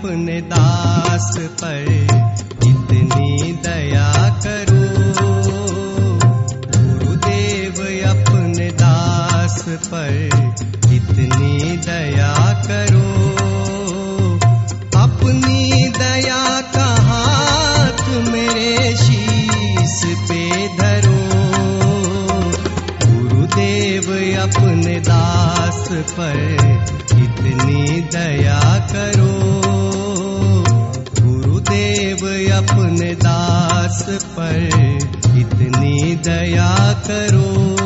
अपने दास पर इतनी दया करो। गुरुदेव अपने दास पर इतनी दया करो। अपनी दया का हाथ मेरे शीस पे धरो। गुरुदेव अपने दास पर इतनी दया करो। दास पर इतनी दया करो।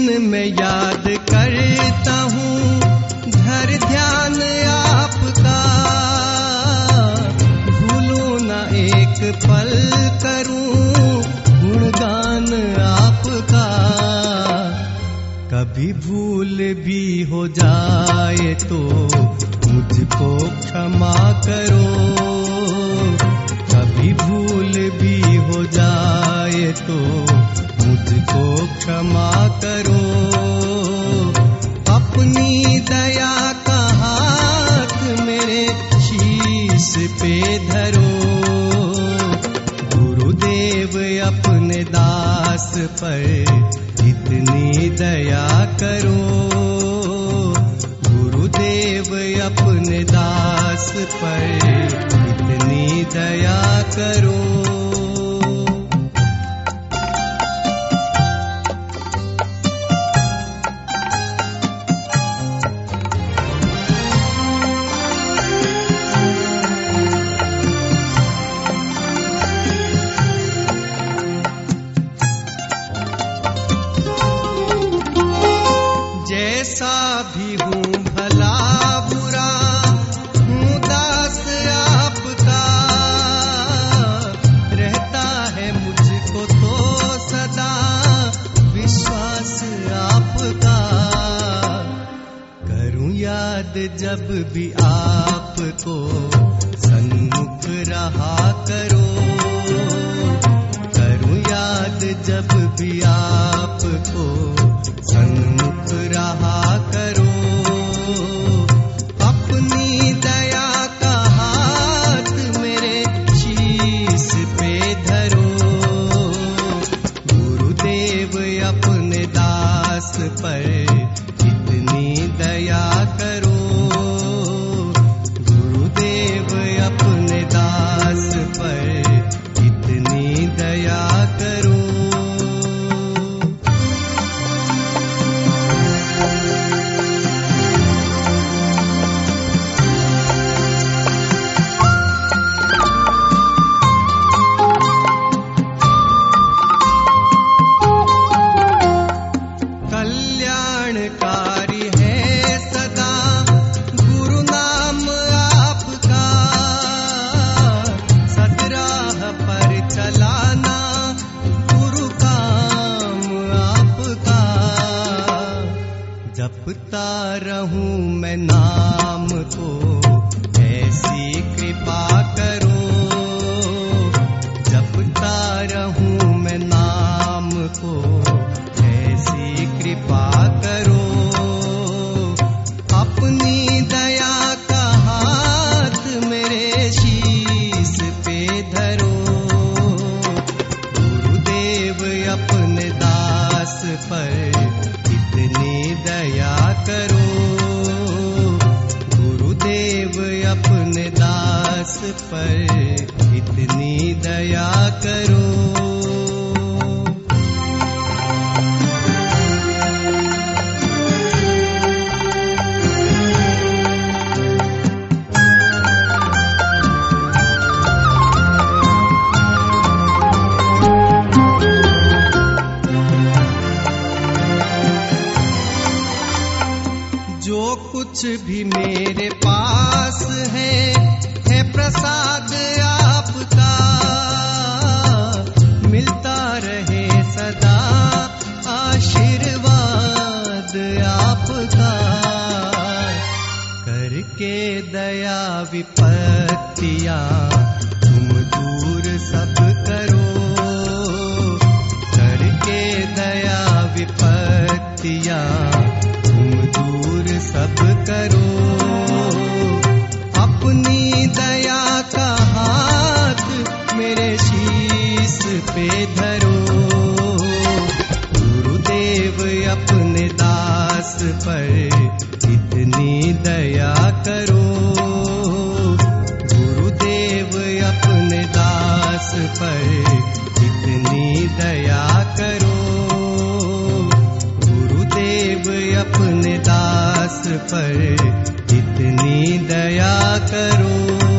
दिन में याद करता हूँ, घर ध्यान आपका। भूलू ना एक पल करूँ, गुणगान आपका। कभी भूल भी हो जाए तो मुझको क्षमा करो। कभी भूल पे धरो। गुरुदेव अपने दास पर इतनी दया करो। गुरुदेव अपने दास पर इतनी दया करो याद जब भी आपको सन्मुख रहा करो। करूँ याद जब भी आपको सन्मुख रहा करो। अपनी दया का हाथ मेरे शीश पे धरो। गुरुदेव अपने दास पर जपता रहूँ मैं नाम को, ऐसी कृपा करो। जपता रहूँ मैं नाम को, ऐसी कृपा करो। अपनी दया का हाथ मेरे शीश पे धरो। गुरुदेव अपने दास पर दास पर इतनी दया करो। जो कुछ भी मेरे पास है प्रसाद आपका। मिलता रहे सदा आशीर्वाद आपका। करके दया विपत्तियाँ अपने दास पर इतनी दया करो।